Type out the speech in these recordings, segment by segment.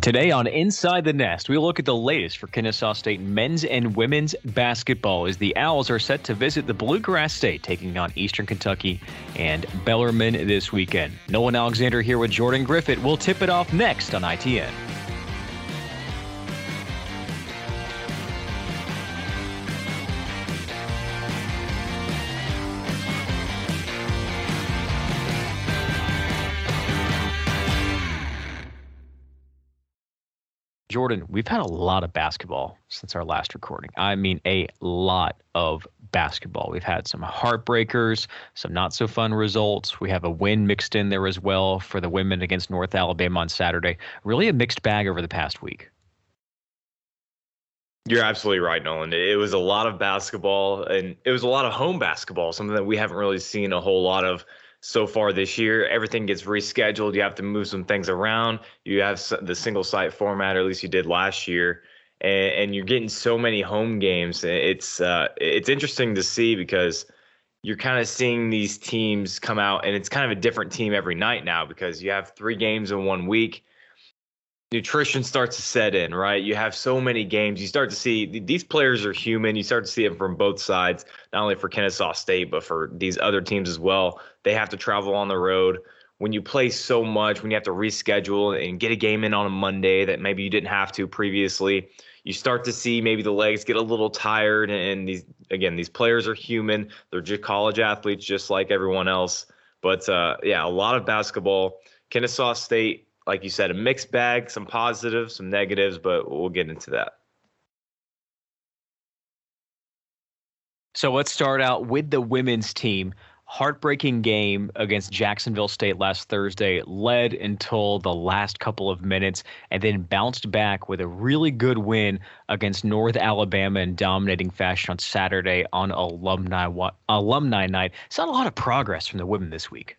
Today on Inside the Nest, we look at the latest for Kennesaw State men's and women's basketball as the Owls are set to visit the Bluegrass State, taking on Eastern Kentucky and Bellarmine this weekend. Nolan Alexander here with Jordan Griffith. We'll tip it off next on ITN. Jordan, we've had a lot of basketball since our last recording. I mean, a lot of basketball. We've had some heartbreakers, some not so fun results. We have a win mixed in there as well for the women against North Alabama on Saturday. Really a mixed bag over the past week. You're absolutely right, Nolan. It was a lot of basketball and it was a lot of home basketball, something that we haven't really seen a whole lot of so far this year. Everything gets rescheduled. You have to move some things around. You have the single site format, or at least you did last year, and, and you're getting so many home games. It's uh, it's interesting to see because you're kind of seeing these teams come out, and it's kind of a different team every night now because you have three games in one week nutrition starts to set in, right? You have so many games. You start to see these players are human. You start to see it from both sides, not only for Kennesaw State, but for these other teams as well. They have to travel on the road. When you play so much, when you have to reschedule and get a game in on a Monday that maybe you didn't have to previously, you start to see maybe the legs get a little tired. And these, again, these players are human. They're just college athletes, just like everyone else. But uh, yeah, a lot of basketball. Kennesaw State like you said, a mixed bag, some positives, some negatives, but we'll get into that. So let's start out with the women's team. Heartbreaking game against Jacksonville State last Thursday, led until the last couple of minutes, and then bounced back with a really good win against North Alabama in dominating fashion on Saturday on alumni alumni night. Saw a lot of progress from the women this week.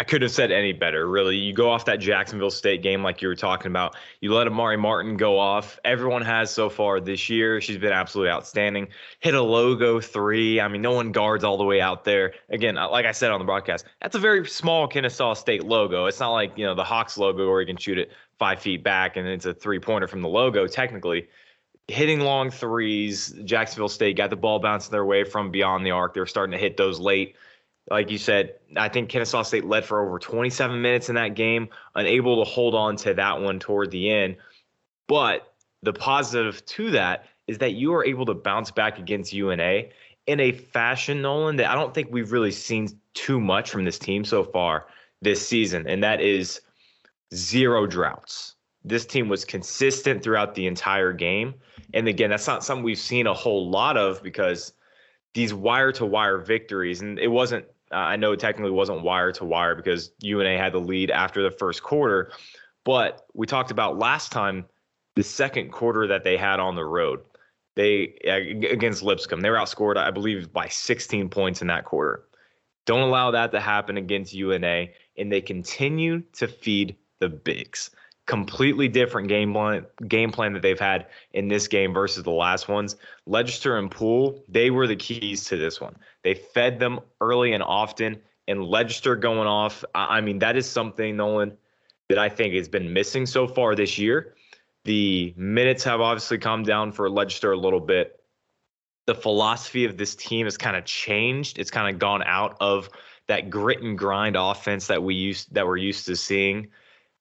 I could have said any better, really. You go off that Jacksonville State game like you were talking about. You let Amari Martin go off. Everyone has so far this year. She's been absolutely outstanding. Hit a logo three. I mean, no one guards all the way out there. Again, uh, like I said on the broadcast, that's a very small Kennesaw State logo. It's not like, you know, the Hawks logo where you can shoot it five feet back and it's a three pointer from the logo, technically. Hitting long threes. Jacksonville State got the ball bouncing their way from beyond the arc. They're starting to hit those late like you said, I think Kennesaw State led for over 27 minutes in that game, unable to hold on to that one toward the end. But the positive to that is that you are able to bounce back against UNA in a fashion, Nolan, that I don't think we've really seen too much from this team so far this season, and that is zero droughts. This team was consistent throughout the entire game. And again, that's not something we've seen a whole lot of because these wire to wire victories, and it wasn't I know it technically wasn't wire to wire because UNA had the lead after the first quarter, but we talked about last time the second quarter that they had on the road. They against Lipscomb, they were outscored, I believe, by 16 points in that quarter. Don't allow that to happen against UNA, and they continue to feed the bigs completely different game plan game plan that they've had in this game versus the last ones. Legister and Poole, they were the keys to this one. They fed them early and often, and Legister going off. I mean, that is something, Nolan, that I think has been missing so far this year. The minutes have obviously come down for Legister a little bit. The philosophy of this team has kind of changed. It's kind of gone out of that grit and grind offense that we used that we're used to seeing.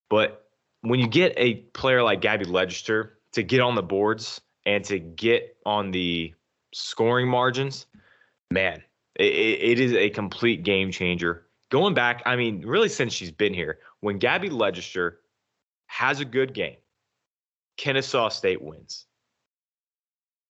But when you get a player like Gabby Legister to get on the boards and to get on the scoring margins, man, it, it is a complete game changer. Going back, I mean, really since she's been here, when Gabby Legister has a good game, Kennesaw State wins.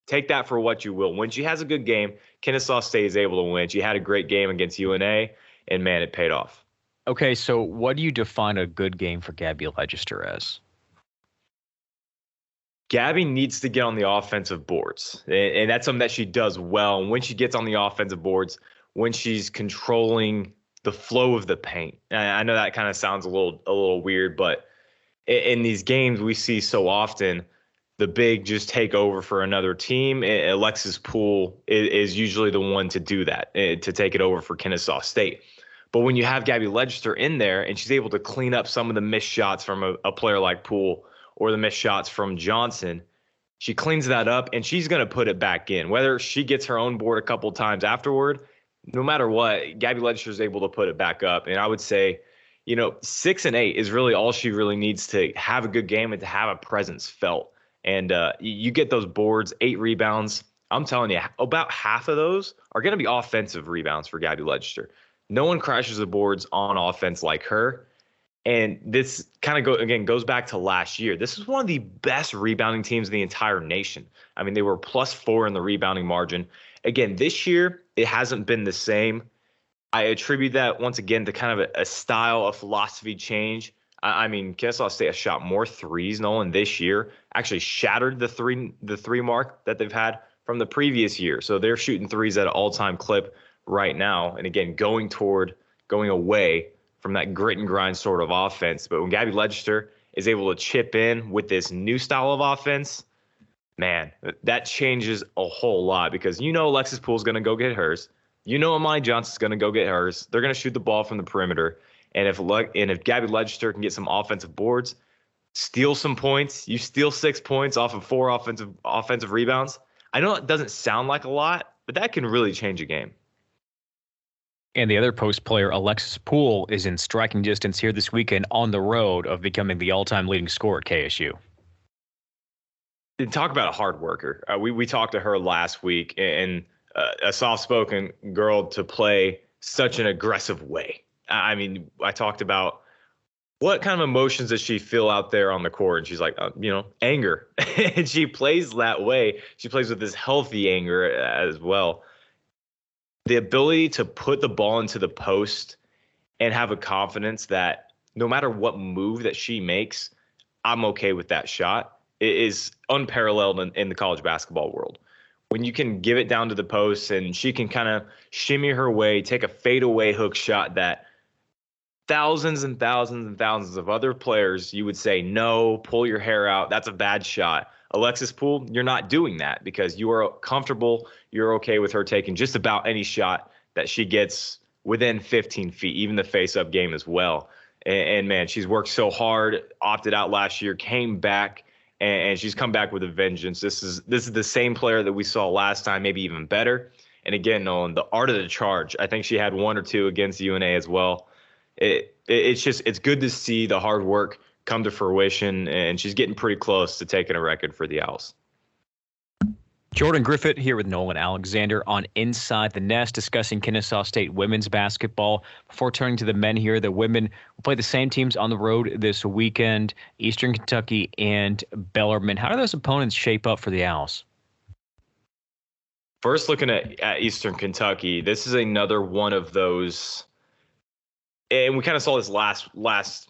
Take that for what you will. When she has a good game, Kennesaw State is able to win. She had a great game against UNA, and man, it paid off. Okay, so what do you define a good game for Gabby Legister as? Gabby needs to get on the offensive boards, and, that's something that she does well. And when she gets on the offensive boards, when she's controlling the flow of the paint, I know that kind of sounds a little a little weird, but in these games we see so often the big just take over for another team. Alexis Poole is usually the one to do that, eh, to take it over for Kennesaw State. But when you have Gabby Legister in there and she's able to clean up some of the missed shots from a, a player like Poole or the missed shots from Johnson, she cleans that up and she's going to put it back in. Whether she gets her own board a couple times afterward, no matter what, Gabby Legister is able to put it back up. And I would say, you know, six and eight is really all she really needs to have a good game and to have a presence felt. And uh, you get those boards, eight rebounds. I'm telling you, about half of those are going to be offensive rebounds for Gabby Legister. No one crashes the boards on offense like her. And this kind of go again goes back to last year. This is one of the best rebounding teams in the entire nation. I mean, they were plus four in the rebounding margin. Again, this year it hasn't been the same. I attribute that once again to kind of a, a style, a philosophy change. I, I mean, Kennesaw State has shot more threes, Nolan, this year. Actually, shattered the three the three mark that they've had from the previous year. So they're shooting threes at an all time clip right now. And again, going toward, going away from that grit and grind sort of offense. But when Gabby Legister is able to chip in with this new style of offense, man, that changes a whole lot because you know Alexis Poole's going to go get hers. You know Amani Johnson's going to go get hers. They're going to shoot the ball from the perimeter. And if and if Gabby Legister can get some offensive boards, steal some points, you steal six points off of four offensive offensive rebounds. I know it doesn't sound like a lot, but that can really change a game. And the other post player, Alexis Poole, is in striking distance here this weekend on the road of becoming the all time leading scorer at KSU. Talk about a hard worker. Uh, we, we talked to her last week, and uh, a soft spoken girl to play such an aggressive way. I mean, I talked about what kind of emotions does she feel out there on the court? And she's like, uh, you know, anger. and she plays that way. She plays with this healthy anger as well the ability to put the ball into the post and have a confidence that no matter what move that she makes, I'm okay with that shot is unparalleled in, in the college basketball world. When you can give it down to the post and she can kind of shimmy her way, take a fadeaway hook shot that thousands and thousands and thousands of other players you would say no, pull your hair out, that's a bad shot. Alexis Poole, you're not doing that because you are comfortable. You're okay with her taking just about any shot that she gets within 15 feet, even the face up game as well. And, and, man, she's worked so hard, opted out last year, came back, and, and she's come back with a vengeance. This is this is the same player that we saw last time, maybe even better. And again, Nolan, the art of the charge. I think she had one or two against UNA as well. It, it it's just it's good to see the hard work come to fruition, and she's getting pretty close to taking a record for the Owls. Jordan Griffith here with Nolan Alexander on Inside the Nest, discussing Kennesaw State women's basketball. Before turning to the men here, the women will play the same teams on the road this weekend Eastern Kentucky and Bellarmine. How do those opponents shape up for the Owls? First, looking at, at Eastern Kentucky, this is another one of those, and we kind of saw this last last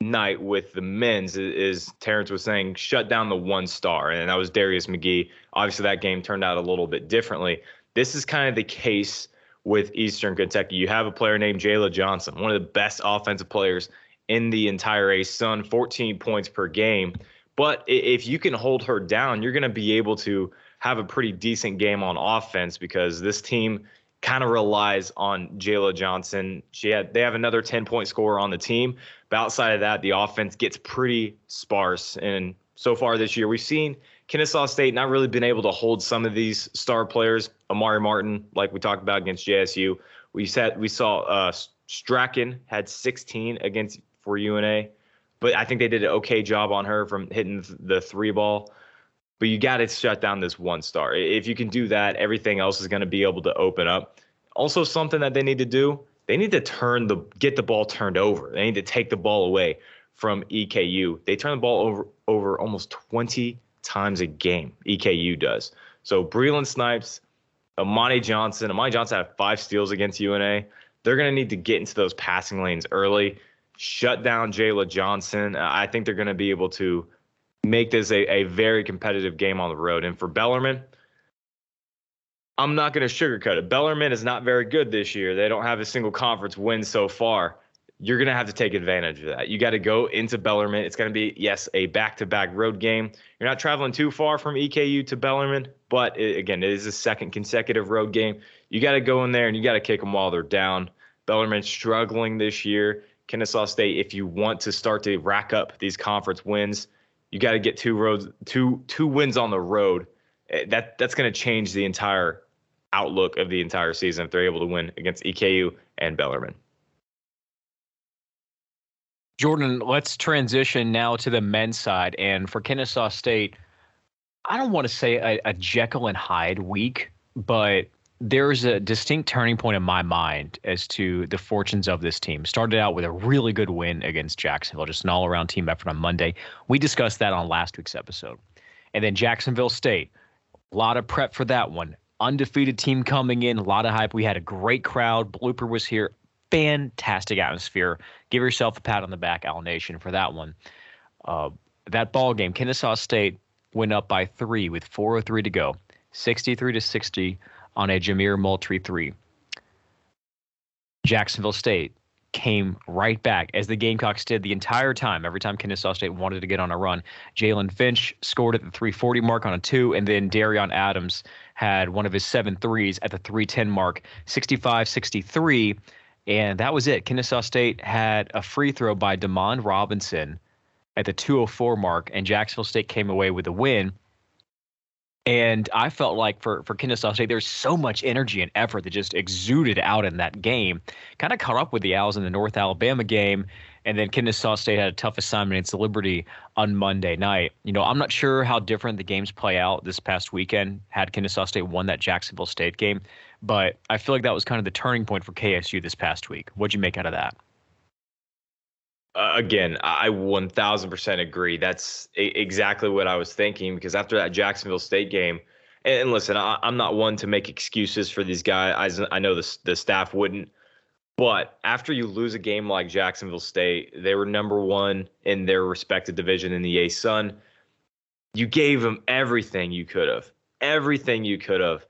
night with the men's is, Terrence was saying shut down the one star, and that was Darius McGhee. Obviously, that game turned out a little bit differently. This is kind of the case with Eastern Kentucky. You have a player named Jayla Johnson, one of the best offensive players in the entire ASUN, 14 points per game. But if you can hold her down, you're going to be able to have a pretty decent game on offense because this team kind of relies on Jayla Johnson. She had they have another 10 point scorer on the team, but outside of that, the offense gets pretty sparse. And so far this year, we've seen Kennesaw State not really been able to hold some of these star players. Amari Martin, like we talked about against JSU, we said we saw uh, Strachan had 16 against for UNA, but I think they did an okay job on her from hitting the three ball but you got to shut down this one star. If you can do that, everything else is going to be able to open up. Also, something that they need to do, they need to turn the get the ball turned over. They need to take the ball away from EKU. They turn the ball over over almost 20 times a game. EKU does. So Breland Snipes, Amani Johnson, Amani Johnson had five steals against UNA. They're going to need to get into those passing lanes early, shut down Jayla Johnson. I think they're going to be able to make this a, a very competitive game on the road. And for Bellarmine, I'm not going to sugarcoat it. Bellarmine is not very good this year. They don't have a single conference win so far. You're going to have to take advantage of that. You got to go into Bellarmine. It's going to be, yes, a back to back road game. You're not traveling too far from EKU to Bellarmine, but it, again, it is a second consecutive road game. You got to go in there and you got to kick them while they're down. Bellarmine struggling this year. Kennesaw State, if you want to start to rack up these conference wins, you got to get two roads, two two wins on the road. Eh, that that's going to change the entire outlook of the entire season if they're able to win against EKU and Bellarmine. Jordan, let's transition now to the men's side. And for Kennesaw State, I don't want to say a, a Jekyll and Hyde week, but there's a distinct turning point in my mind as to the fortunes of this team. Started out with a really good win against Jacksonville, just an all around team effort on Monday. We discussed that on last week's episode. And then Jacksonville State, a lot of prep for that one. Undefeated team coming in, a lot of hype. We had a great crowd. Blooper was here fantastic atmosphere. Give yourself a pat on the back, Owl Nation, for that one. Uh, that ball game, Kennesaw State went up by three with 4:03 to go, 63 to 60 on a Jamir Moultrie three. Jacksonville State came right back as the Gamecocks did the entire time. Every time Kennesaw State wanted to get on a run, Jalen Finch scored at the 340 mark on a two, and then Darion Adams had one of his seven threes at the 310 mark, 65 63 and that was it. Kennesaw State had a free throw by Demond Robinson at the 204 mark, and Jacksonville State came away with a win. And I felt like for, for Kennesaw State, there's so much energy and effort that just exuded out in that game. Kind of caught up with the Owls in the North Alabama game. And then Kennesaw State had a tough assignment against Liberty on Monday night. You know, I'm not sure how different the games play out this past weekend had Kennesaw State won that Jacksonville State game. But I feel like that was kind of the turning point for KSU this past week. What'd you make out of that? Uh, again, I 1000% agree. That's exactly what I was thinking because after that Jacksonville State game, and, and listen, I, am not one to make excuses for these guys. I, I know the, the staff wouldn't. But after you lose a game like Jacksonville State, they were number one in their respective division in the ASUN. You gave them everything you could have, everything you could have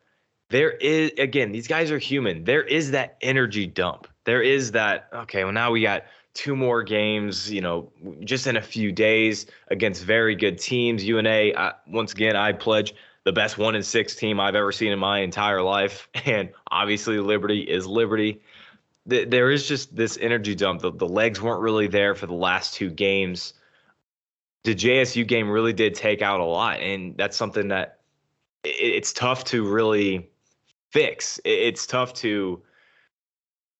there is again these guys are human there is that energy dump there is that okay well now we got two more games you know just in a few days against very good teams. Una I, once again i pledge the best one in six team i've ever seen in my entire life. And obviously liberty is liberty. There is just this energy dump. The, the legs weren't really there for the last two games. The jsu game really did take out a lot and that's something that it's tough to really fix. It's tough to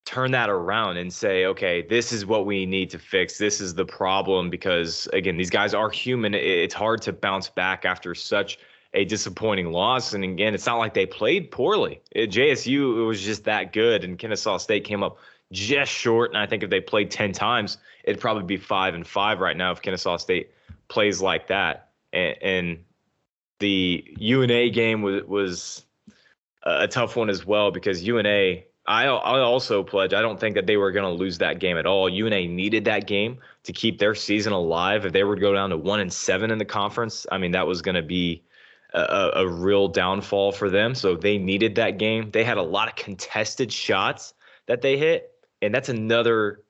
turn that around and say, okay, this is what we need to fix. This is the problem because again, these guys are human. It's hard to bounce back after such a disappointing loss. And again, it's not like they played poorly. Uh, At JSU, it was just that good, and Kennesaw State came up just short. And I think if they played ten times, it'd probably be five and five right now if Kennesaw State plays like that. And, and the UNA game was was a tough one as well because UNA. I I also pledge. I don't think that they were going to lose that game at all. UNA needed that game to keep their season alive. If they were to go down to one and seven in the conference, I mean that was going to be a, a real downfall for them. So they needed that game. They had a lot of contested shots that they hit, and that's another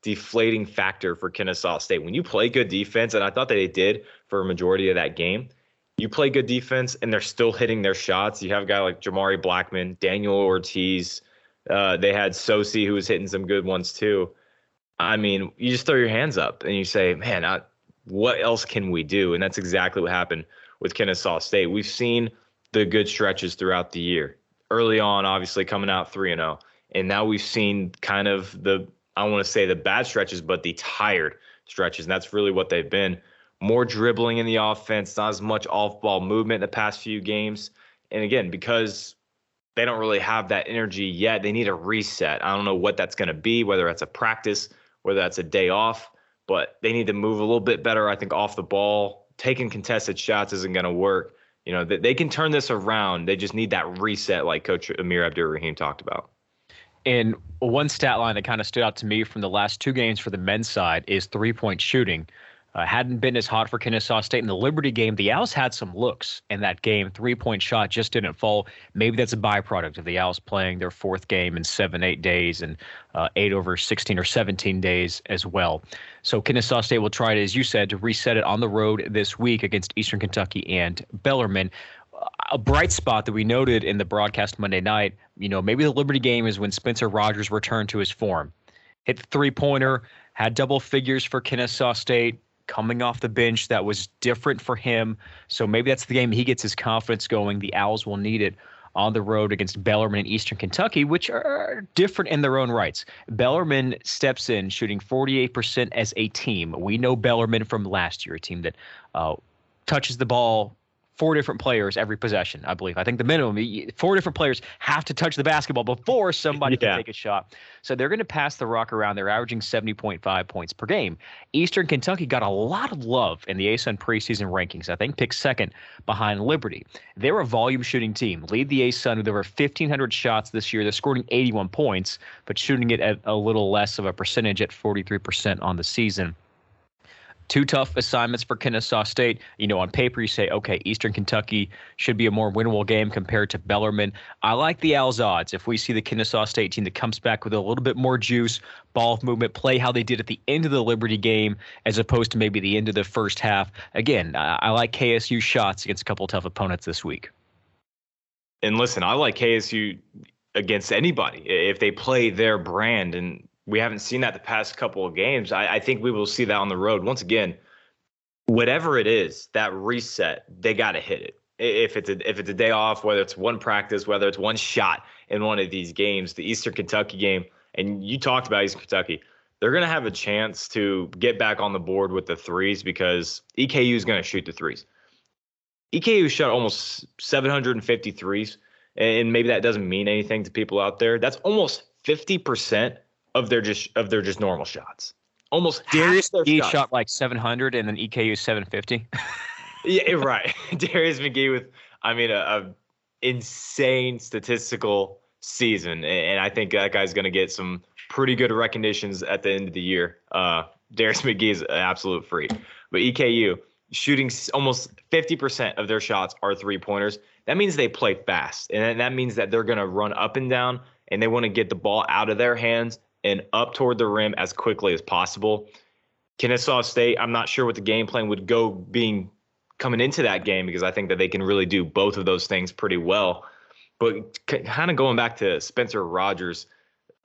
deflating factor for Kennesaw State. When you play good defense, and I thought that they did for a majority of that game, you play good defense and they're still hitting their shots. You have a guy like Jamari Blackmon, Daniel Ortiz. Uh, they had Sosi who was hitting some good ones too. I mean, you just throw your hands up and you say, man, I, what else can we do? And that's exactly what happened with Kennesaw State. We've seen the good stretches throughout the year. Early on, obviously coming out 3 and 0. And now we've seen kind of the, I want to say the bad stretches, but the tired stretches. And that's really what they've been more dribbling in the offense, not as much off ball movement in the past few games. And again, because they don't really have that energy yet, they need a reset. I don't know what that's going to be, whether that's a practice, whether that's a day off, but they need to move a little bit better, I think, off the ball. Taking contested shots isn't going to work. You know, they, they can turn this around. They just need that reset, like Coach Amir Abdur Rahim talked about. And one stat line that kind of stood out to me from the last two games for the men's side is three point shooting. Uh, hadn't been as hot for Kennesaw State in the Liberty game. The Owls had some looks in that game. Three point shot just didn't fall. Maybe that's a byproduct of the Owls playing their fourth game in seven, eight days and uh, eight over 16 or 17 days as well. So Kennesaw State will try to, as you said, to reset it on the road this week against Eastern Kentucky and Bellarmine. a bright spot that we noted in the broadcast Monday night, you know, maybe the Liberty game is when Spencer Rogers returned to his form. Hit the three pointer, had double figures for Kennesaw State, coming off the bench. That was different for him. So maybe that's the game he gets his confidence going. The Owls will need it on the road against Bellarmine and Eastern Kentucky, which are different in their own rights. Bellarmine steps in shooting 48% as a team. We know Bellarmine from last year, a team that uh, touches the ball four different players every possession, I believe. I think the minimum four different players have to touch the basketball before somebody yeah. can take a shot. So they're going to pass the rock around. They're averaging 70.5 points per game. Eastern Kentucky got a lot of love in the ASUN preseason rankings. I think picked second behind Liberty. They're a volume shooting team. Lead the ASUN with over 1,500 shots this year. They're scoring 81 points, but shooting it at a little less of a percentage at 43% on the season two tough assignments for Kennesaw State. You know, on paper, you say, okay, Eastern Kentucky should be a more winnable game compared to Bellarmine. I like the Owls odds. If we see the Kennesaw State team that comes back with a little bit more juice, ball movement, play how they did at the end of the Liberty game, as opposed to maybe the end of the first half. Again, I, I like KSU shots against a couple tough opponents this week. And listen, I like KSU against anybody if they play their brand and we haven't seen that the past couple of games. I, I think we will see that on the road. Once again, whatever it is, that reset, they got to hit it. If it's a, if it's a day off, whether it's one practice, whether it's one shot in one of these games, the Eastern Kentucky game, and you talked about Eastern Kentucky, they're going to have a chance to get back on the board with the threes because EKU is going to shoot the threes. EKU shot almost 750 threes, and maybe that doesn't mean anything to people out there. That's almost 50% of their just of their just normal shots. Almost Darius McGhee shot like 700 and then EKU 750. yeah, right. Darius McGhee with I mean a, a insane statistical season, and I think that guy's going to get some pretty good recognitions at the end of the year. Uh, Darius McGhee is an absolute freak, but EKU shooting almost 50% of their shots are three pointers. That means they play fast, and that means that they're going to run up and down, and they want to get the ball out of their hands and up toward the rim as quickly as possible. Kennesaw State, I'm not sure what the game plan would go being coming into that game because I think that they can really do both of those things pretty well. But kind of going back to Spencer Rogers,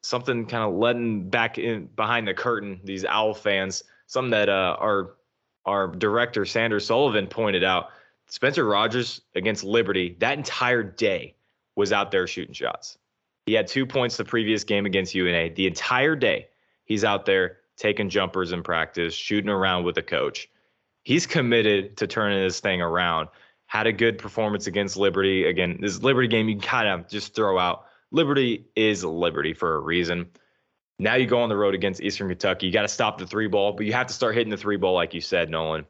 something kind of letting back in behind the curtain these Owl fans, something that uh, our our director Sanders Sullivan pointed out. Spencer Rogers against Liberty, that entire day was out there shooting shots. He had two points the previous game against UNA. The entire day, he's out there taking jumpers in practice, shooting around with the coach. He's committed to turning this thing around. Had a good performance against Liberty. Again, this Liberty game, you kind of just throw out. Liberty is Liberty for a reason. Now you go on the road against Eastern Kentucky. You got to stop the three ball, but you have to start hitting the three ball, like you said, Nolan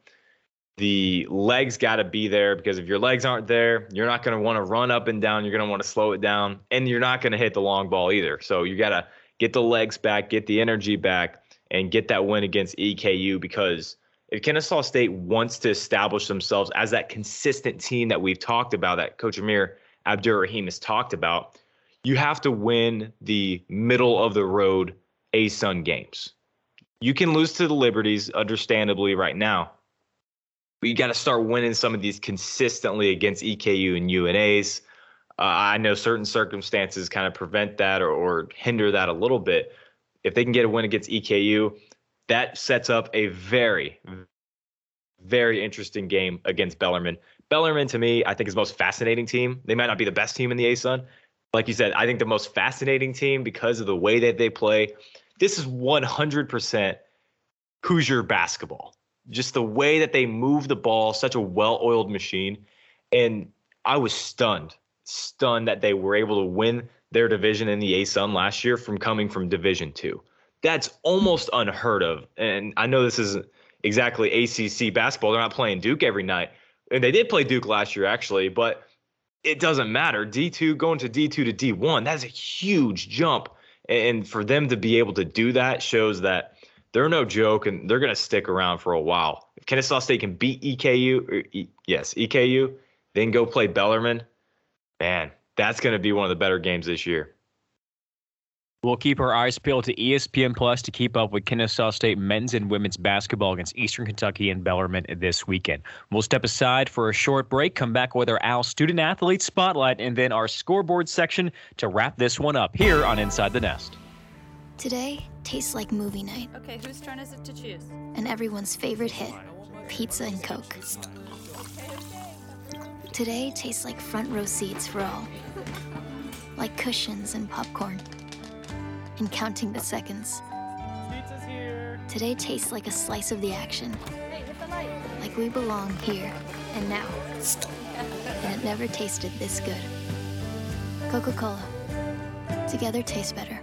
the legs got to be there because if your legs aren't there, you're not going to want to run up and down. You're going to want to slow it down, and you're not going to hit the long ball either. So you got to get the legs back, get the energy back, and get that win against EKU because if Kennesaw State wants to establish themselves as that consistent team that we've talked about, that Coach Amir Abdur-Rahim has talked about, you have to win the middle of the road ASUN games. You can lose to the Liberties, understandably, right now but you got to start winning some of these consistently against EKU and UNAs. Uh, I know certain circumstances kind of prevent that or, or hinder that a little bit. If they can get a win against EKU, that sets up a very, very interesting game against Bellarmine. Bellarmine, to me, I think is the most fascinating team. They might not be the best team in the ASUN. Like you said, I think the most fascinating team because of the way that they play. This is 100% Hoosier basketball just the way that they move the ball, such a well-oiled machine. And I was stunned, stunned that they were able to win their division in the ASUN last year from coming from Division Two. That's almost unheard of. And I know this isn't exactly ACC basketball. They're not playing Duke every night, and they did play Duke last year actually, but it doesn't matter. D2 going to D2 to D1, that's a huge jump. And for them to be able to do that shows that they're no joke, and they're going to stick around for a while. If Kennesaw State can beat EKU, e, yes, EKU, then go play Bellarmine, man, that's going to be one of the better games this year. We'll keep our eyes peeled to ESPN Plus to keep up with Kennesaw State men's and women's basketball against Eastern Kentucky and Bellarmine this weekend. We'll step aside for a short break, come back with our Owl Student Athlete Spotlight, and then our scoreboard section to wrap this one up here on Inside the Nest. Today tastes like movie night. Okay, whose turn is it to choose? And everyone's favorite hit, pizza and Coke. Today tastes like front row seats for all, like cushions and popcorn and counting the seconds. Pizza's here. Today tastes like a slice of the action. Like we belong here and now. And it never tasted this good. Coca Cola. Together tastes better.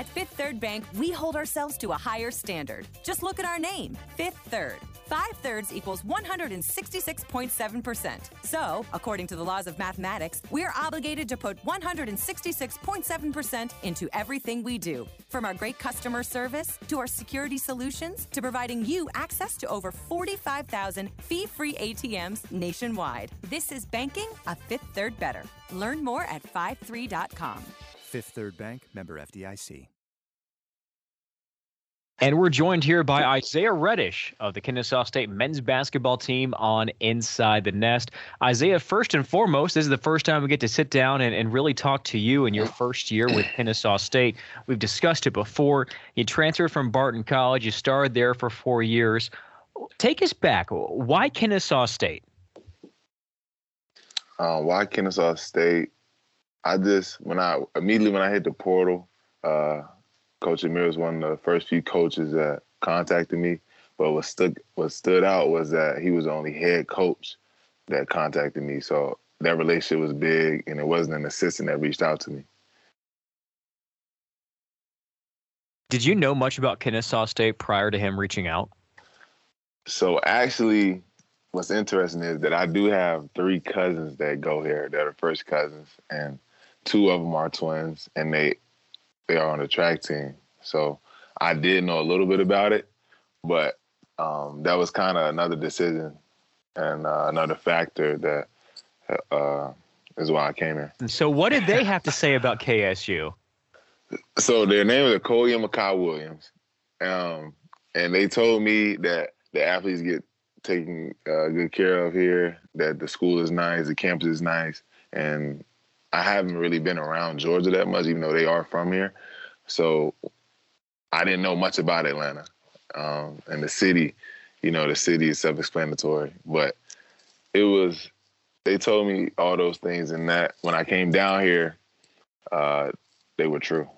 At Fifth Third Bank, we hold ourselves to a higher standard. Just look at our name, Fifth Third. Five thirds equals 166.7%. So, according to the laws of mathematics, we're obligated to put 166.7% into everything we do. From our great customer service to our security solutions to providing you access to over 45,000 fee free ATMs nationwide. This is banking a Fifth Third better. Learn more at 53.com. Fifth Third Bank, member FDIC. And we're joined here by Isaiah Reddish of the Kennesaw State men's basketball team on Inside the Nest. Isaiah, first and foremost, this is the first time we get to sit down and, and really talk to you in your first year with Kennesaw State. We've discussed it before. You transferred from Barton College, you starred there for four years. Take us back. Why Kennesaw State? Uh, why Kennesaw State? I just when I immediately when I hit the portal, uh, Coach Amir was one of the first few coaches that contacted me. But what stood what stood out was that he was the only head coach that contacted me. So that relationship was big, and it wasn't an assistant that reached out to me. Did you know much about Kennesaw State prior to him reaching out? So actually, what's interesting is that I do have three cousins that go here that are first cousins, and two of them are twins, and they they are on the track team. So I did know a little bit about it, but um, that was kind of another decision and uh, another factor that uh, is why I came here. So what did they have to say about KSU? So their name is Cody and Makai Williams, um, and they told me that the athletes get taken uh, good care of here. That the school is nice, the campus is nice, and I haven't really been around Georgia that much, even though they are from here. So I didn't know much about Atlanta. Um, and the city, you know, the city is self-explanatory. But it was, they told me all those things, and that when I came down here, uh, they were true.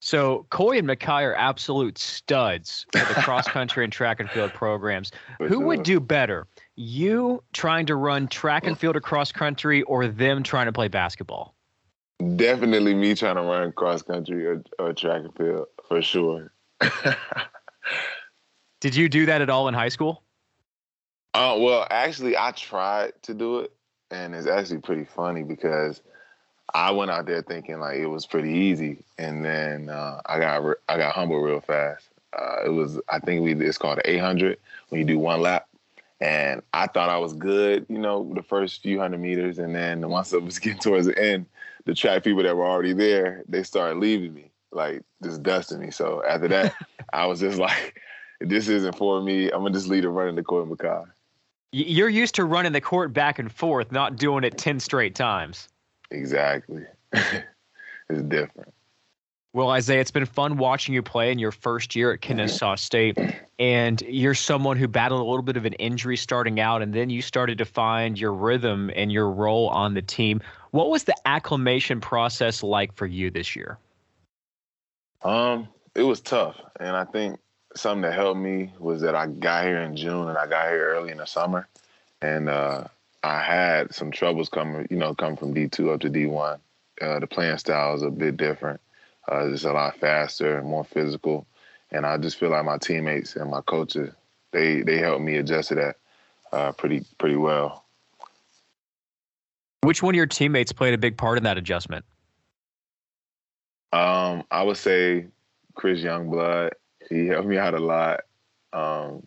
So Coy and Makai are absolute studs for the cross country and track and field programs. Who would do better? You trying to run track and field or cross country or them trying to play basketball? Definitely me trying to run cross country or, or track and field for sure. Did you do that at all in high school? Uh, well, actually, I tried to do it, and it's actually pretty funny because I went out there thinking like it was pretty easy, and then uh, I got re- I got humbled real fast. Uh, it was I think we it's called 800 when you do one lap, and I thought I was good, you know, the first few hundred meters, and then once I was getting towards the end, the track people that were already there they started leaving me, like just dusting me. So after that, I was just like, this isn't for me. I'm gonna just lead a run in the court, Makai. You're used to running the court back and forth, not doing it 10 straight times. Exactly. it's different. Well, Isaiah, it's been fun watching you play in your first year at Kennesaw State. And you're someone who battled a little bit of an injury starting out, and then you started to find your rhythm and your role on the team. What was the acclimation process like for you this year? Um, it was tough, and I think something that helped me was that I got here in June and I got here early in the summer, and uh, I had some troubles coming, you know, coming from D two up to D one. Uh, the playing style is a bit different. Uh, it's a lot faster and more physical, and I just feel like my teammates and my coaches they they helped me adjust to that uh, pretty pretty well. Which one of your teammates played a big part in that adjustment? Um, I would say Chris Youngblood. He helped me out a lot. Um,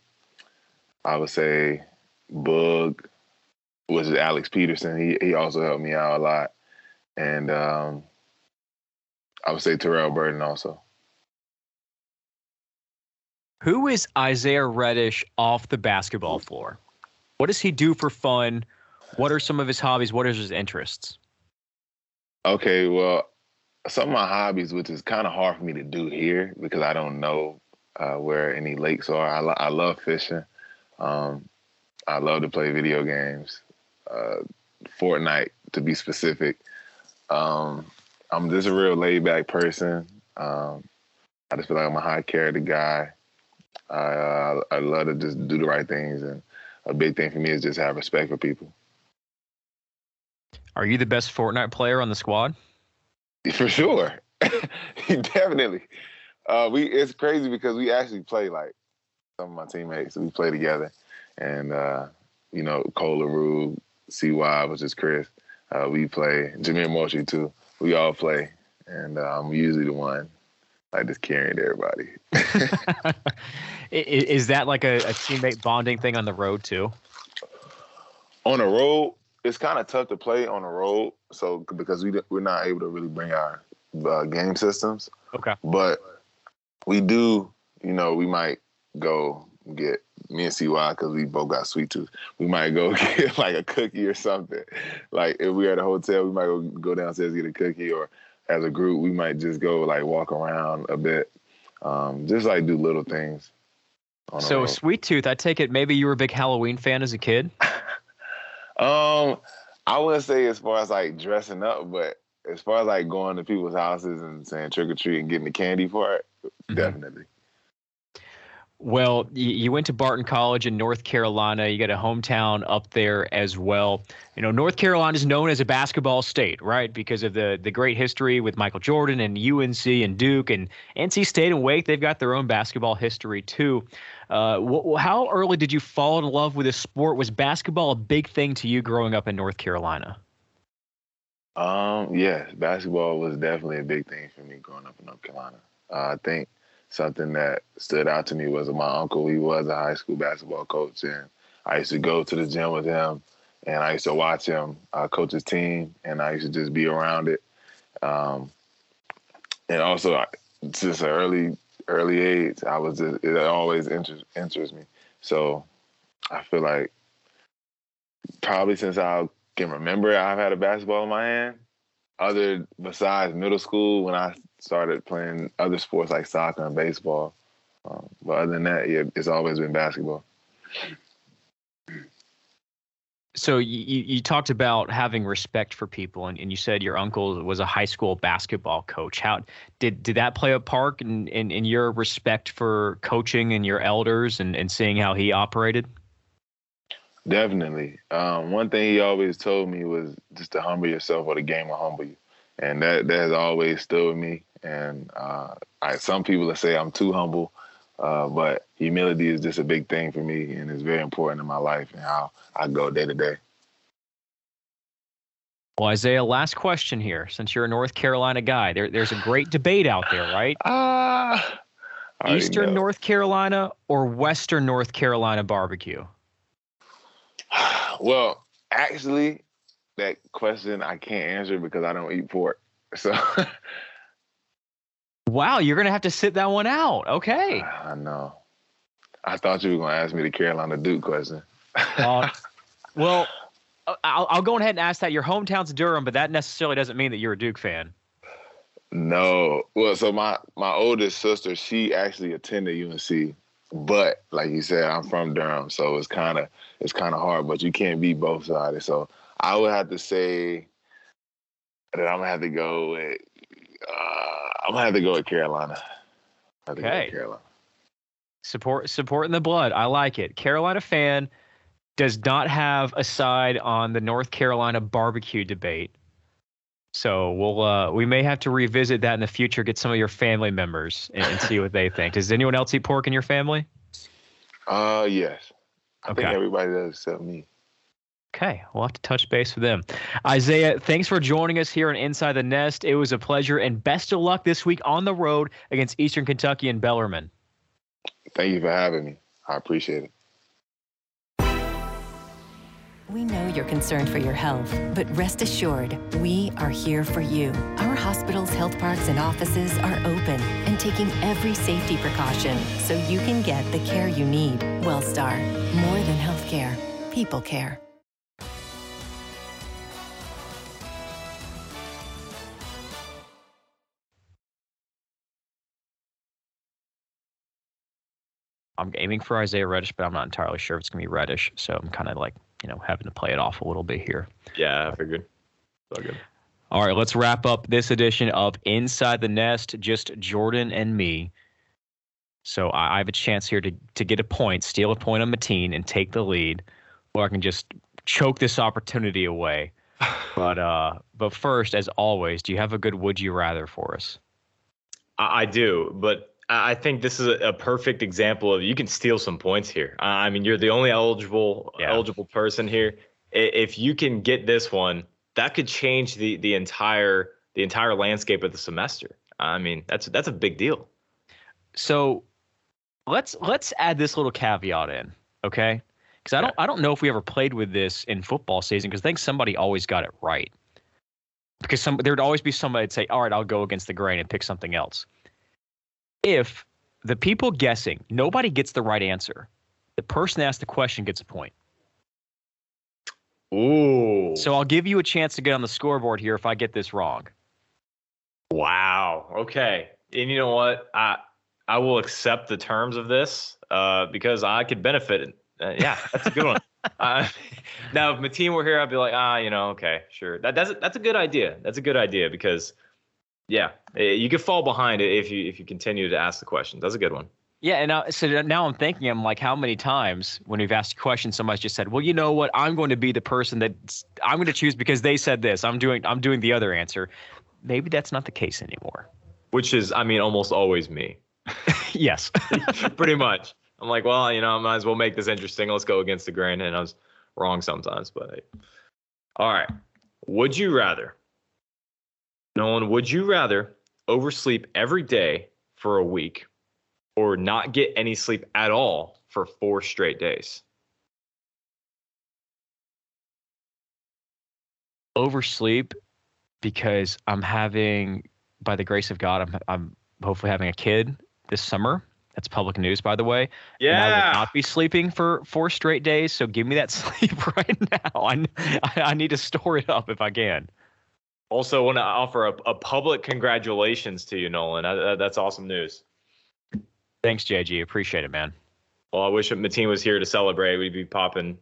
I would say Boog, is Alex Peterson. He he also helped me out a lot. And um, I would say Terrell Burton also. Who is Isaiah Reddish off the basketball floor? What does he do for fun? What are some of his hobbies? What are his interests? Okay, well, some of my hobbies, which is kind of hard for me to do here because I don't know uh, where any lakes are. I, lo- I love fishing. Um, I love to play video games, uh, Fortnite to be specific. Um, I'm just a real laid back person. Um, I just feel like I'm a high character guy. I uh, I love to just do the right things, and a big thing for me is just have respect for people. Are you the best Fortnite player on the squad? For sure, definitely. Uh, we it's crazy because we actually play like some of my teammates. We play together, and uh, you know Cole LaRue, CY, which is Chris. Uh, we play Jameer Moshi too. We all play, and uh, I'm usually the one like just carrying everybody. is that like a, a teammate bonding thing on the road too? On the road, it's kind of tough to play on the road, so because we we're not able to really bring our uh, game systems. Okay. But we do, you know, we might go get me and CY because we both got sweet tooth. We might go get like a cookie or something. Like if we're at a hotel, we might go go downstairs get a cookie, or as a group, we might just go like walk around a bit, um, just like do little things. So sweet tooth, I take it maybe you were a big Halloween fan as a kid. um, I wouldn't say as far as like dressing up, but as far as like going to people's houses and saying trick or treat and getting the candy for it, mm-hmm. definitely. Well, you went to Barton College in North Carolina. You got a hometown up there as well. You know, North Carolina is known as a basketball state, right? Because of the the great history with Michael Jordan and UNC and Duke and NC State and Wake. They've got their own basketball history too. Uh, wh- how early did you fall in love with this sport? Was basketball a big thing to you growing up in North Carolina? Um, yes, basketball was definitely a big thing for me growing up in North Carolina. Uh, I think something that stood out to me was my uncle. He was a high school basketball coach, and I used to go to the gym with him, and I used to watch him uh, coach his team, and I used to just be around it. Um, and also, since an early early age, I was just, it always interest interests me. So I feel like probably since I can remember, I've had a basketball in my hand. Other besides middle school, when I started playing other sports like soccer and baseball. Um, but other than that, yeah, it's always been basketball. So you, you talked about having respect for people, and, and you said your uncle was a high school basketball coach. How did did that play a part in, in, in your respect for coaching and your elders and, and seeing how he operated? Definitely. Um, one thing he always told me was just to humble yourself, or the game will humble you, and that that has always stood with me. And uh, I, some people that say I'm too humble, uh, but humility is just a big thing for me, and it's very important in my life and how I go day to day. Well, Isaiah, last question here. Since you're a North Carolina guy, there, there's a great debate out there, right? Uh, Eastern. North Carolina or Western North Carolina barbecue? Well, actually, that question I can't answer because I don't eat pork. So Wow, you're gonna have to sit that one out. Okay. I know. I thought you were gonna ask me the Carolina Duke question. uh, well, uh, I'll, I'll go ahead and ask that. Your hometown's Durham, but that necessarily doesn't mean that you're a Duke fan. No. Well, so my my oldest sister, she actually attended UNC, but like you said, I'm from Durham, so it's kind of it's kind of hard. But you can't be both sides. So I would have to say that I'm gonna have to go with. Uh, I'm gonna have to go with Carolina. okay. Carolina. Support supporting the blood. I like it. Carolina fan does not have a side on the North Carolina barbecue debate. So we'll uh, we may have to revisit that in the future. Get some of your family members and, and see what they think. Does anyone else eat pork in your family? Uh, yes. I okay. think everybody does except me. Okay, we'll have to touch base with them. Isaiah, thanks for joining us here on Inside the Nest. It was a pleasure, and best of luck this week on the road against Eastern Kentucky and Bellarmine. Thank you for having me. I appreciate it. We know you're concerned for your health, but rest assured, we are here for you. Our hospitals, health parks, and offices are open and taking every safety precaution so you can get the care you need. Wellstar, more than healthcare, people care. I'm aiming for Isaiah Reddish, but I'm not entirely sure if it's gonna be Reddish. So I'm kind of like, you know, having to play it off a little bit here. Yeah, I figured. It's all good. All right, let's wrap up this edition of Inside the Nest. Just Jordan and me. So I, I have a chance here to to get a point, steal a point on Mateen, and take the lead, or I can just choke this opportunity away. But uh, but first, as always, do you have a good would you rather for us? I, I do, but I think this is a, perfect example of you can steal some points here. I mean, you're the only eligible Yeah. eligible person here. If you can get this one, that could change the the entire the entire landscape of the semester. I mean, that's that's a big deal. So let's let's add this little caveat in, okay? Because I don't I don't know if we ever played with this in football season because I think somebody always got it right. Because some there'd always be somebody that'd say, "All right, I'll go against the grain and pick something else." If the people guessing nobody gets the right answer, the person asked the question gets a point. Ooh. So I'll give you a chance to get on the scoreboard here if I get this wrong. Wow. Okay. And you know what? I I will accept the terms of this uh, because I could benefit. Uh, yeah, that's a good one. Uh, now, if Mateen were here, I'd be like, ah, you know, okay, sure. That, that's that's a good idea. That's a good idea because, yeah, you could fall behind it if you if you continue to ask the questions. That's a good one. Yeah, and now, so now I'm thinking, I'm like, how many times when we've asked a question, somebody's just said, "Well, you know what? I'm going to be the person that I'm going to choose because they said this. I'm doing, I'm doing the other answer." Maybe that's not the case anymore. Which is, I mean, almost always me. yes. Pretty much. I'm like, well, you know, I might as well make this interesting. Let's go against the grain. And I was wrong sometimes, but all right. Would you rather, Nolan, would you rather oversleep every day for a week or not get any sleep at all for four straight days? Oversleep because I'm having, by the grace of God, I'm, I'm hopefully having a kid this summer. That's public news, by the way. And I will not be sleeping for four straight days. So give me that sleep right now. I, I need to store it up if I can. Also, want to offer a, a public congratulations to you, Nolan. Uh, uh, that's awesome news. Thanks, JG. Appreciate it, man. Well, I wish Mateen was here to celebrate. We'd be popping,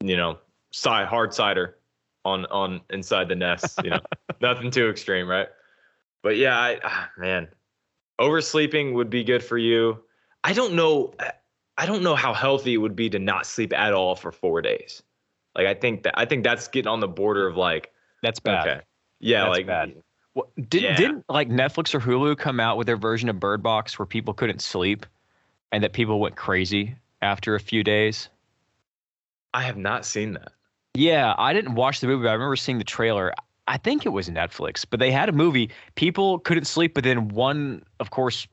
you know, side hard cider on on inside the nest. You know, nothing too extreme, right? But yeah, I, ah, man, oversleeping would be good for you. I don't know. I don't know how healthy it would be to not sleep at all for four days. Like I think that I think that's getting on the border of like That's bad. okay, yeah, That's like bad. What, didn't Yeah. didn't like Netflix or Hulu come out with their version of Bird Box where people couldn't sleep, and that people went crazy after a few days? I have not seen that. Yeah, I didn't watch the movie. But I remember seeing the trailer. I think it was Netflix, but they had a movie. People couldn't sleep, but then one, of course,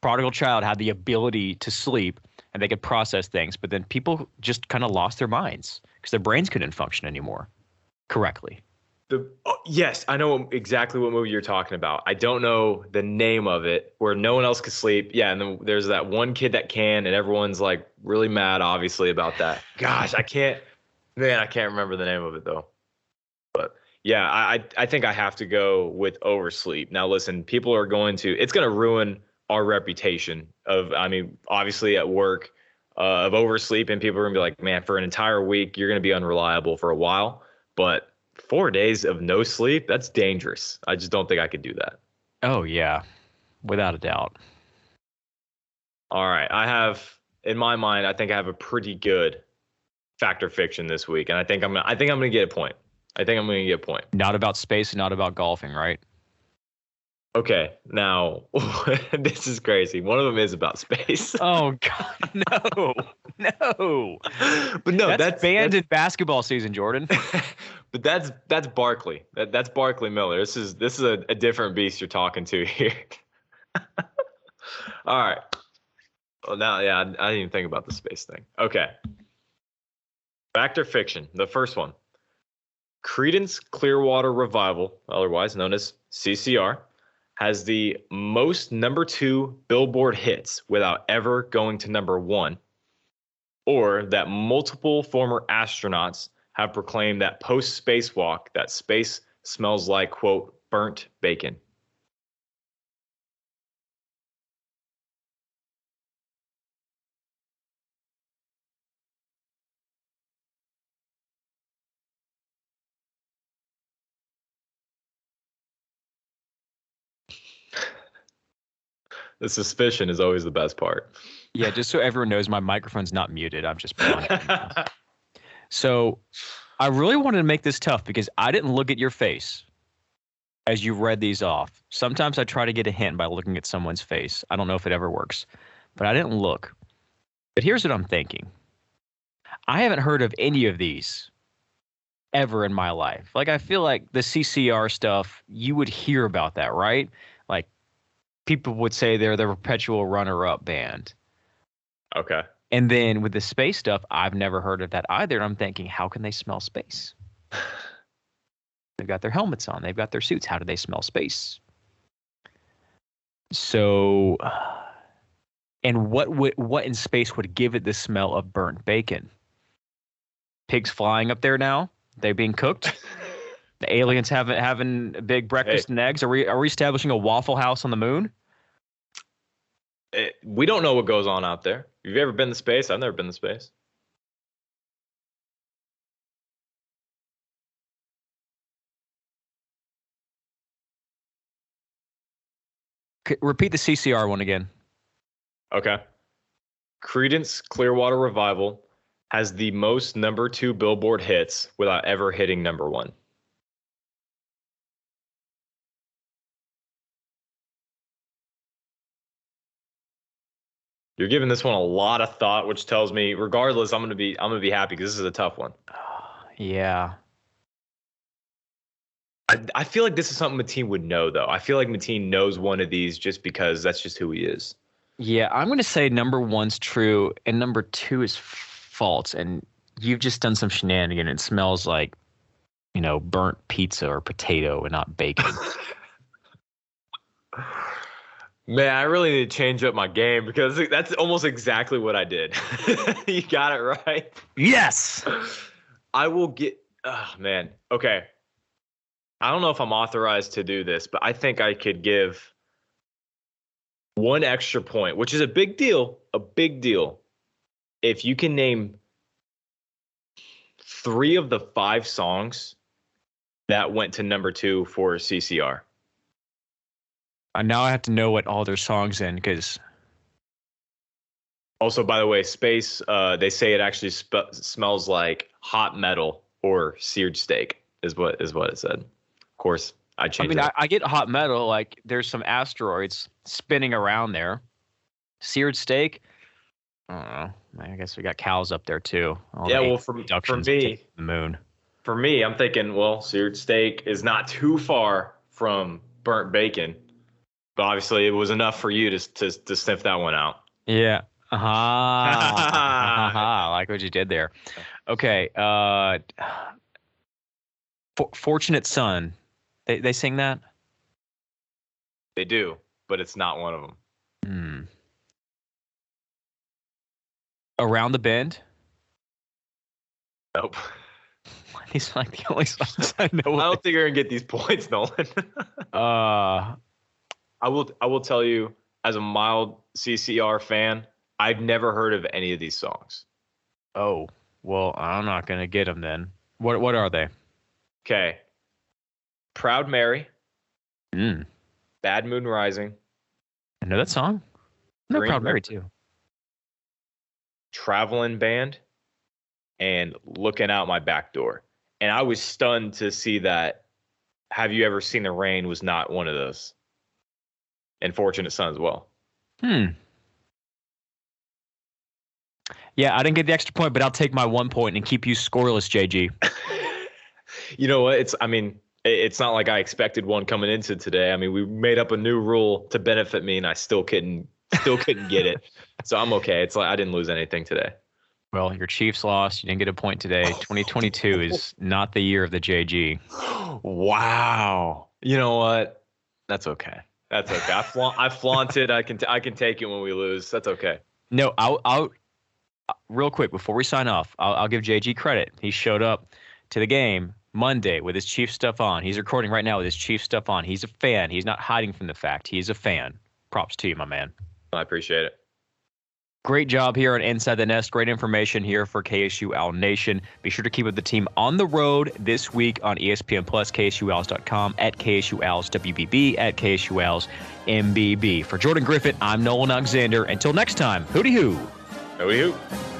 prodigal child had the ability to sleep and they could process things. But then people just kind of lost their minds because their brains couldn't function anymore correctly. The oh, yes, I know exactly what movie you're talking about. I don't know the name of it, where no one else could sleep. Yeah, and then there's that one kid that can, and everyone's like really mad, obviously, about that. Gosh, I can't, man, I can't remember the name of it though. But yeah, I I think I have to go with oversleep. Now, listen, people are going to, it's going to ruin our reputation of, I mean, obviously at work. Uh, of oversleep and people are gonna be like, man, for an entire week, you're gonna be unreliable for a while. But four days of no sleep, that's dangerous. I just don't think I could do that. Oh, yeah, without a doubt. All right. I have in my mind, I think I have a pretty good factor fiction this week. And I think I'm gonna I think I'm gonna get a point. I think I'm gonna get a point. Not about space and not about golfing, right? Okay. Now this is crazy. One of them is about space. Oh, God, no, no. but no, that's, that's banned in basketball season, Jordan. but that's that's Barkley. That that's Barkley Miller. This is this is a, a different beast you're talking to here. All right. Well, now, yeah, I, I didn't even think about the space thing. Okay. Fact or fiction? The first one. Creedence Clearwater Revival, otherwise known as CCR, has the most number two Billboard hits without ever going to number one, or that multiple former astronauts have proclaimed that post spacewalk that space smells like quote burnt bacon. The suspicion is always the best part. Yeah, just so everyone knows, my microphone's not muted. I'm just. so, I really wanted to make this tough because I didn't look at your face as you read these off. Sometimes I try to get a hint by looking at someone's face. I don't know if it ever works, but I didn't look. But here's what I'm thinking I haven't heard of any of these ever in my life. Like, I feel like the CCR stuff, you would hear about that, right? Like, people would say they're the perpetual runner up band. Okay. And then with the space stuff, I've never heard of that either. I'm thinking, how can they smell space? They've got their helmets on, they've got their suits. How do they smell space? So, and what would what in space would give it the smell of burnt bacon? Pigs flying up there now? They being cooked? the aliens having having big breakfast hey. and eggs? Are we are we establishing a Waffle House on the moon? It, we don't know what goes on out there. Have you ever been to space? I've never been to space. Repeat the CCR one again. Okay. Creedence Clearwater Revival has the most number two Billboard hits without ever hitting number one. You're giving this one a lot of thought, which tells me, regardless, I'm gonna be I'm gonna be happy because this is a tough one. yeah. I, I feel like this is something Mateen would know, though. I feel like Mateen knows one of these just because that's just who he is. Yeah, I'm to say number one's true and number two is false. And you've just done some shenanigan. It smells like, you know, burnt pizza or potato and not bacon. Man, I really need to change up my game because that's almost exactly what I did. you got it right. Yes. I will get. Oh, man. Okay. I don't know if I'm authorized to do this, but I think I could give one extra point, which is a big deal, a big deal. If you can name three of the five songs that went to number two for CCR. Uh, now I have to know what all their songs in because. Also, by the way, space. Uh, they say it actually sp- smells like hot metal or seared steak. Is what is what it said Of course, I changed. I mean, I, I, get hot metal. Like there's some asteroids spinning around there. Seared steak. I. I guess we got cows up there too. All yeah, well, for, for me, the moon. For me, I'm thinking, well, seared steak is not too far from burnt bacon, but obviously it was enough for you to to, to sniff that one out. Yeah. Uh-huh. uh-huh. like what you did there. Okay. Uh, for, Fortunate Son they they sing that. They do, but it's not one of them. Hmm. Around the bend. Nope. These are like the only songs I know. I don't think you're gonna get these points, Nolan. uh, I will. I will tell you, as a mild CCR fan, I've never heard of any of these songs. Oh well, I'm not gonna get them then. What What are they? Okay, Proud Mary. Mm. Bad Moon Rising. I know that song. I know Proud Mary too. Traveling Band and Looking Out My Back Door. And I was stunned to see that Have You Ever Seen the Rain was not one of those. And Fortunate Son as well. Hmm. Yeah, I didn't get the extra point, but I'll take my one point and keep you scoreless, JG. you know what? It's I mean, it's not like I expected one coming into today. I mean, we made up a new rule to benefit me, and I still couldn't still couldn't get it. So I'm okay. It's like I didn't lose anything today. Well, your Chiefs lost. You didn't get a point today. 2022 is not the year of the JG. wow. You know what? That's okay. That's okay. I, fla- I flaunted. I can t- I can take it when we lose. That's okay. No, I'll, I'll uh, real quick before we sign off. I'll, I'll give JG credit. He showed up to the game Monday with his Chief stuff on. He's recording right now with his Chief stuff on. He's a fan. He's not hiding from the fact. He's a fan. Props to you, my man. I appreciate it. Great job here on Inside the Nest. Great information here for KSU Owl Nation. Be sure to keep up the team on the road this week on ESPN Plus, KSUOwls.com, at KSU Owls WBB, at KSU Owls MBB. For Jordan Griffin, I'm Nolan Alexander. Until next time, hooty hoo. Hooty hoo.